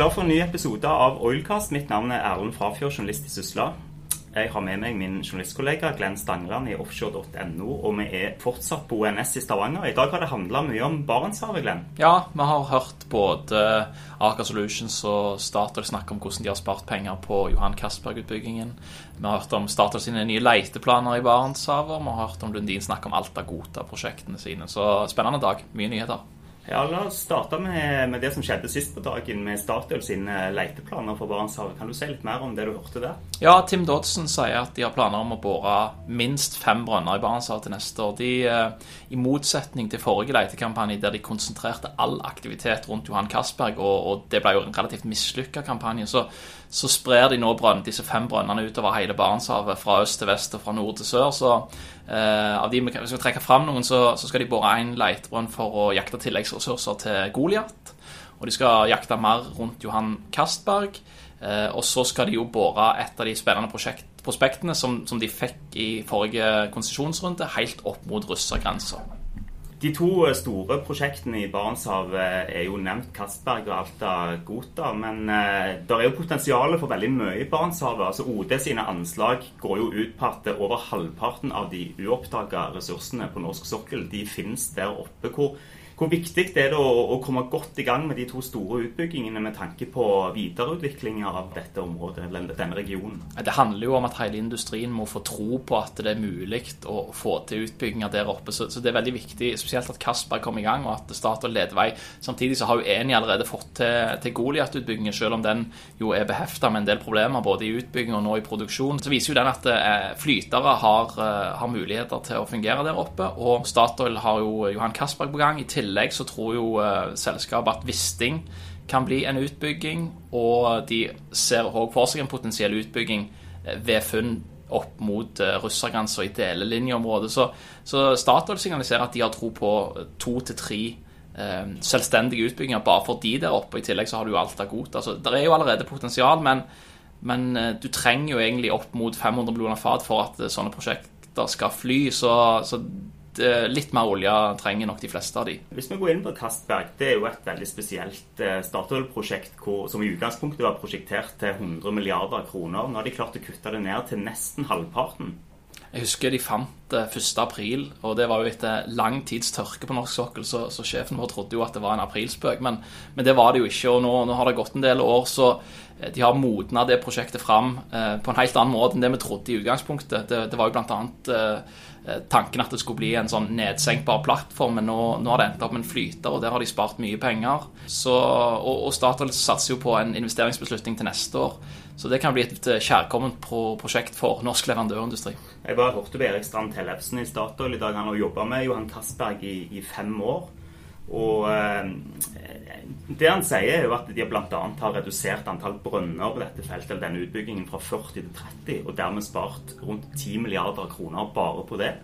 Klar for en ny episode av Oilcast. Mitt navn er Erlend Frafjord, journalist i Sysla. Jeg har med meg min journalistkollega Glenn Stangeland i offshore.no, og vi er fortsatt på ONS i Stavanger. I dag har det handla mye om Barentshavet, Glenn. Ja, vi har hørt både Aker Solutions og Statoil snakke om hvordan de har spart penger på Johan Castberg-utbyggingen. Vi har hørt om Statoil sine nye leiteplaner i Barentshavet, og vi har hørt om Lundin snakke om Alta-Gota-prosjektene sine. Så spennende dag. Mye nyheter. Ja, La oss starte med, med, det som skjedde sist på dagen, med Statoil sine leiteplaner for Barentshavet. Kan du si litt mer om det du hørte der? Ja, Tim Dodson sier at de har planer om å bore minst fem brønner i Barentshavet til neste år. De, eh, I motsetning til forrige leitekampanje, der de konsentrerte all aktivitet rundt Johan Castberg, og, og det ble jo en relativt mislykka kampanje, så, så, sprer de nå brønn, disse fem brønnene utover hele Barentshavet, fra øst til vest og fra nord til sør. så av de vi skal trekke fram noen, så, så skal de bore én leitebrønn for å jakte tilleggsressurser til Goliat. Og de skal jakte mer rundt Johan Castberg. Uh, og så skal de jo bore et av de spennende prosjekt, prospektene som, som, de fikk i forrige konsesjonsrunde, helt opp mot russergrensa. De to eh, store prosjektene i Barentshavet eh, er jo nevnt, Castberg og Alta-Gota. Men eh, det er jo potensial for veldig mye i Barentshavet. Altså OD sine anslag går jo ut på at over halvparten av de uoppdaga ressursene på norsk sokkel de finnes der oppe. hvor hvor viktig er det å, å, komme godt i gang med de to store utbyggingene med tanke på videreutvikling av dette området, eller denne regionen? Det handler jo om at hele industrien må få tro på at det er mulig å få til utbygginger der oppe. Så, så det er veldig viktig, spesielt at Castberg kom i gang, og at Statoil leder vei. Samtidig så har jo Eni allerede fått til, til Goliat-utbyggingen, selv om den jo er behefta med en del problemer både i utbygging og nå i produksjon. Så viser jo den at eh, flytere har, eh, har muligheter til å fungere der oppe, og Statoil har jo Johan Castberg på gang. i tillegg tillegg så tror jo uh, selskapet at Wisting kan bli en utbygging, og de ser òg for seg en potensiell utbygging uh, ved funn opp mot uh, russergrensa i delelinjeområdet. Så, så Statoil signaliserer at de har tro på to til tre selvstendige utbygginger bare for de der oppe. I tillegg så har du jo Alta Gota. Altså, det er jo allerede potensial, men, men du trenger jo egentlig opp mot 500 millioner fat for at sånne prosjekter skal fly. Så, så Eh, litt mer olje trenger nok de fleste av de. Hvis vi går inn på Castberg, det er jo et veldig spesielt eh, Statoil-prosjekt som i utgangspunktet var prosjektert til 100 milliarder kroner. Nå har de klart å kutte det ned til nesten halvparten. Jeg husker de fant det 1. april, og det var jo etter lang tids tørke på norsk sokkel, så, så, sjefen vår trodde jo at det var en aprilspøk, men, men det var det jo ikke. Og nå, nå, har det gått en del år, så eh, de har modna det prosjektet fram eh, på en helt annen måte enn det vi trodde i utgangspunktet. Det, det var jo blant annet eh, Eh, tanken at det skulle bli en sånn nedsenkbar plattform, men nå, nå har det endt opp med en flyter, og der har de spart mye penger. Så, og, og Statoil satser jo på en investeringsbeslutning til neste år. Så det kan bli et kjærkomment kjærkomment prosjekt for norsk leverandørindustri. Jeg bare hørte på Erik Strand Tellefsen i Statoil i dag. Han har jobba med Johan Castberg i, i fem år. Og eh, det han sier, er jo at de bl.a. har redusert antall brønner på dette feltet, eller denne utbyggingen, fra 40 til 30, og dermed spart rundt 10 milliarder kroner bare på det.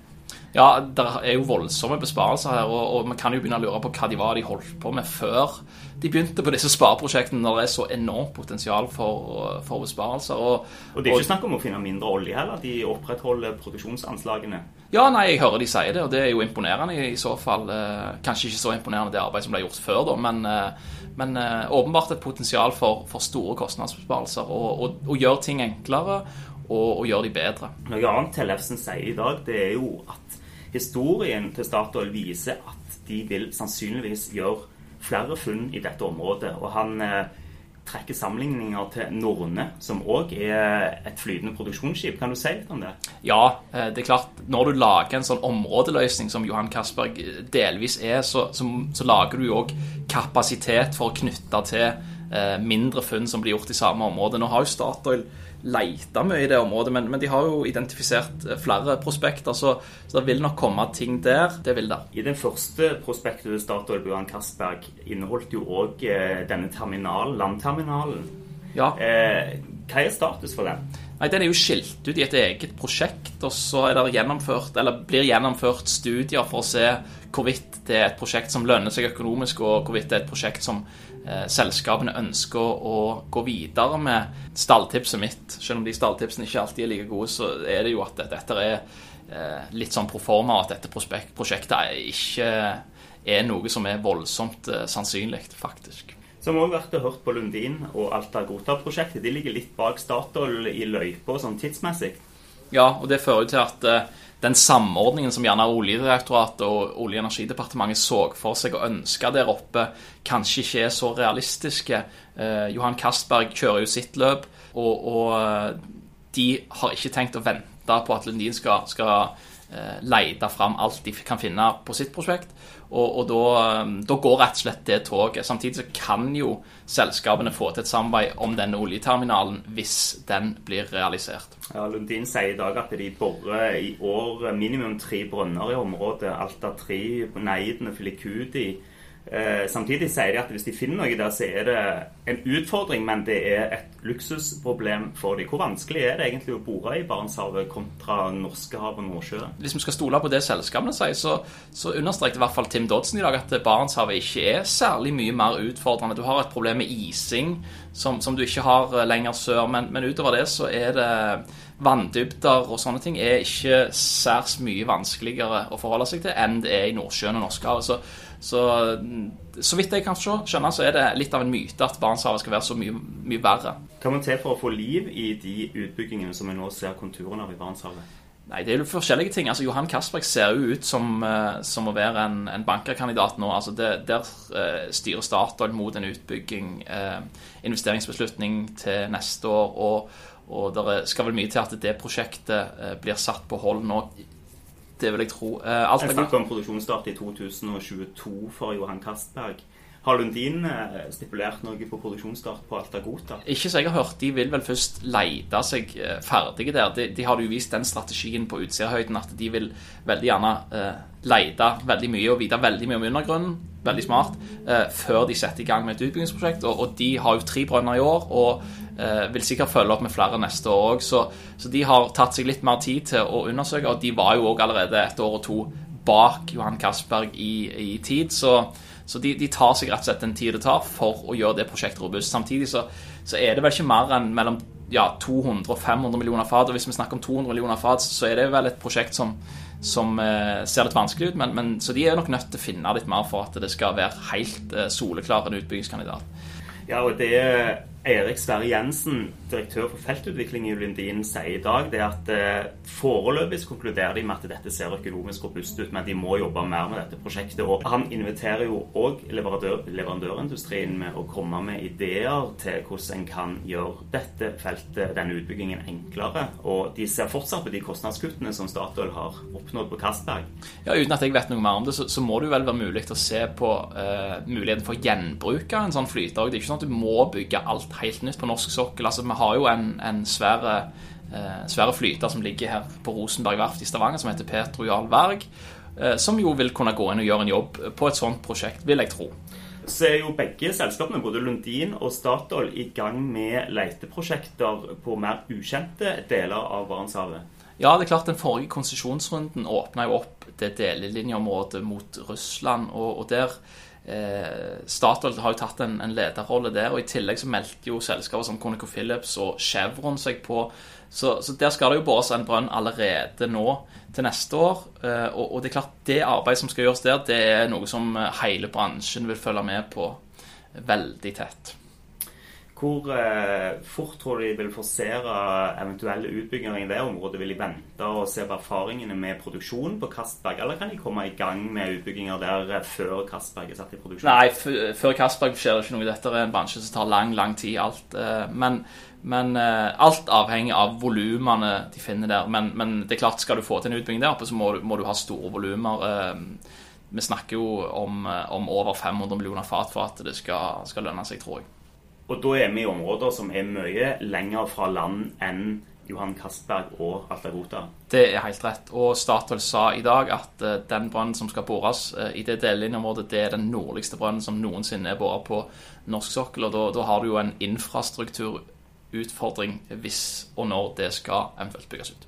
Ja, det er jo voldsomme besparelser her, og, og man kan jo begynne å lure på hva de var de holdt på med før de begynte på disse spareprosjektene, når det er så enormt potensial for, for besparelser. Og, og, det er ikke snakk om å finne mindre olje heller, de opprettholder produksjonsanslagene. Ja, nei, jeg hører de sier det, og det er jo imponerende i så fall. Eh, kanskje ikke så imponerende det arbeidet som ble gjort før, da, men eh, men eh, åpenbart et potensial for, for store kostnadsbesparelser. Og, gjøre ting enklere og, og gjøre de bedre. Noe annet Tellefsen sier i dag, det er jo at historien til Statoil viser at de vil sannsynligvis gjøre flere funn i dette området. Og han eh, trekker sammenligninger til Norne, som òg er et flytende produksjonsskip. Kan du si litt om det? Ja, eh, det er klart. Når du lager en sånn områdeløsning som Johan Castberg delvis er, så, så, så lager du jo òg kapasitet for å knytte til eh, mindre funn som blir gjort i samme område. Nå har jo Statoil leita mye i det området, men, men, de har jo identifisert eh, flere prospekter, så, så, det vil nok komme ting der. Det vil det. I den første prospektet til Statoil på Johan Castberg inneholdt jo òg eh, denne terminalen, landterminalen. Ja. Eh, hva er status for den? Nei, Den er jo skilt ut i et eget prosjekt, og så er det gjennomført, eller blir gjennomført studier for å se hvorvidt det er et prosjekt som lønner seg økonomisk, og hvorvidt det er et prosjekt som eh, selskapene ønsker å gå videre med. Stalltipset mitt, selv om de stalltipsene ikke alltid er like gode, så er det jo at dette er eh, litt sånn proforma, at dette prosjektet ikke er noe som er voldsomt eh, sannsynlig, faktisk. Så har vi vært og hørt på Lundin og Alta Gota-prosjektet. De ligger litt bak Statoil i løypa sånn tidsmessig. Ja, og det fører til at den samordningen som gjerne Oljedirektoratet og Olje- og energidepartementet så for seg og ønska der oppe, kanskje ikke er så realistiske. Eh, Johan Castberg kjører jo sitt løp, og, og uh, de har ikke tenkt å vente på at Lundin skal, skal lete fram alt de kan finne på sitt prosjekt. Og, og da, um, da, går rett og slett det toget. Samtidig så kan jo selskapene få til et samarbeid om denne oljeterminalen hvis den blir realisert. Ja, Lundin sier i dag at de borer i år minimum tre brønner i området. Alta 3, Neiden og Filikudi. Eh, samtidig sier de at hvis de finner noe der, så er det en utfordring, men det er et luksusproblem for dem. Hvor vanskelig er det egentlig å bore i Barentshavet kontra Norskehavet og Nordsjøen? Hvis vi skal stole på det selskapene sier, så, så understreket i hvert fall Tim Dodson i dag at Barentshavet ikke er særlig mye mer utfordrende. Du har et problem med ising som, som du ikke har eh, lenger sør, men, men utover det så er det vanndybder og sånne ting er ikke særs mye vanskeligere å forholde seg til enn det er i Nordsjøen og Norskehavet. Så så, så vidt jeg kan skjønne, så er det litt av en myte at Barentshavet skal være så mye, mye verre. Hva må til for å få liv i de utbyggingene som vi nå ser konturene av i Barentshavet? Nei, Det er jo forskjellige ting. Altså, Johan Castberg ser jo ut som, uh, som å være en, en bankerkandidat nå. Altså, det, Der uh, styrer Statoil mot en utbygging, uh, investeringsbeslutning til neste år. Og, og det skal vel mye til at det prosjektet blir satt på hold nå det vil jeg tro. Uh, alt jeg snakker om produksjonsstart i 2022 for Johan Castberg. Har Lundin eh, stipulert noe på produksjonsstart på Alta Gota? Ikke så jeg har hørt. De vil vel først leide seg eh, ferdige der. De, de har jo vist den strategien på Utsirahøyden at de vil veldig gjerne eh, leide veldig mye og vite veldig mye om undergrunnen, veldig smart, eh, før de setter i gang med et utbyggingsprosjekt. Og, og de har jo tre brønner i år. og Eh, vil sikkert følge opp med flere neste år òg. Så, så, de har tatt seg litt mer tid til å undersøke, og de var jo òg allerede et år og to bak Johan Castberg i, i tid. Så, så de, de, tar seg rett og slett den tid det tar for å gjøre det prosjektet robust. Samtidig så, så er det vel ikke mer enn mellom ja, 200 og 500 millioner fat. Og hvis vi snakker om 200 millioner fat, så er det vel et prosjekt som, som eh, ser litt vanskelig ut. Men, men, så de er nok nødt til å finne litt mer for at det skal være helt eh, soleklar en utbyggingskandidat. Ja, og det Eirik Sverre Jensen, direktør for feltutvikling i Lundin, sier i dag, det er at eh, foreløpig konkluderer de med at dette ser økonomisk robust ut, men de må jobbe mer med dette prosjektet. Og han inviterer jo òg leverandør, leverandørindustrien med å komme med ideer til hvordan en kan gjøre dette feltet, denne utbyggingen, enklere. Og de ser fortsatt på de kostnadskuttene som Statoil har oppnådd på Castberg. Ja, Uten at jeg vet noe mer om det, så, så må det jo vel være mulig å se på uh, muligheten for å gjenbruke en sånn flyter. Det er ikke sånn at du må bygge alt helt nytt på norsk sokkel. Altså, Vi har jo en, en svære, eh, svære flyter som ligger her på Rosenberg verft i Stavanger, som heter Petro Jarl Berg. Eh, som jo vil kunne gå inn og gjøre en jobb på et sånt prosjekt, vil jeg tro. Så er jo begge selskapene, både Lundin og Statoil, i gang med leteprosjekter på mer ukjente deler av Barentshavet. Ja, det er klart den forrige konsesjonsrunden åpna jo opp det delelinjeområdet mot Russland. og, og der Eh, Statoil har jo tatt en, en, lederrolle der, og i tillegg så meldte jo selskaper som ConocoPhillips og Chevron seg på. Så, så, der skal det jo bores en brønn allerede nå til neste år. Eh, og, og, det er klart, det arbeidet som skal gjøres der, det er noe som hele bransjen vil følge med på veldig tett. Hvor eh, fort tror du de vil forsere eventuelle utbygginger i det området? Vil de vente og se på erfaringene med produksjon på Castberg, eller kan de komme i gang med utbygginger der eh, før Castberg er satt i produksjon? Nei, før Castberg skjer det ikke noe. Dette er en bransje som tar lang, lang tid. alt. Eh, men, men eh, alt avhenger av volumene de finner der. Men, men, det er klart, skal du få til en utbygging der oppe, så må du, må du ha store volumer. Vi snakker jo om, om, over 500 millioner fat for at det skal, skal lønne seg, tror jeg. Og da er vi i områder som er mye lenger fra land enn Johan Castberg og Alta Det er helt rett. Og Statoil sa i dag at uh, den brønnen som skal bores uh, i det delelinjeområdet, det er den nordligste brønnen som noensinne er boret på norsk sokkel. Og da, da har du jo en infrastrukturutfordring hvis og når det skal eventuelt bygges ut.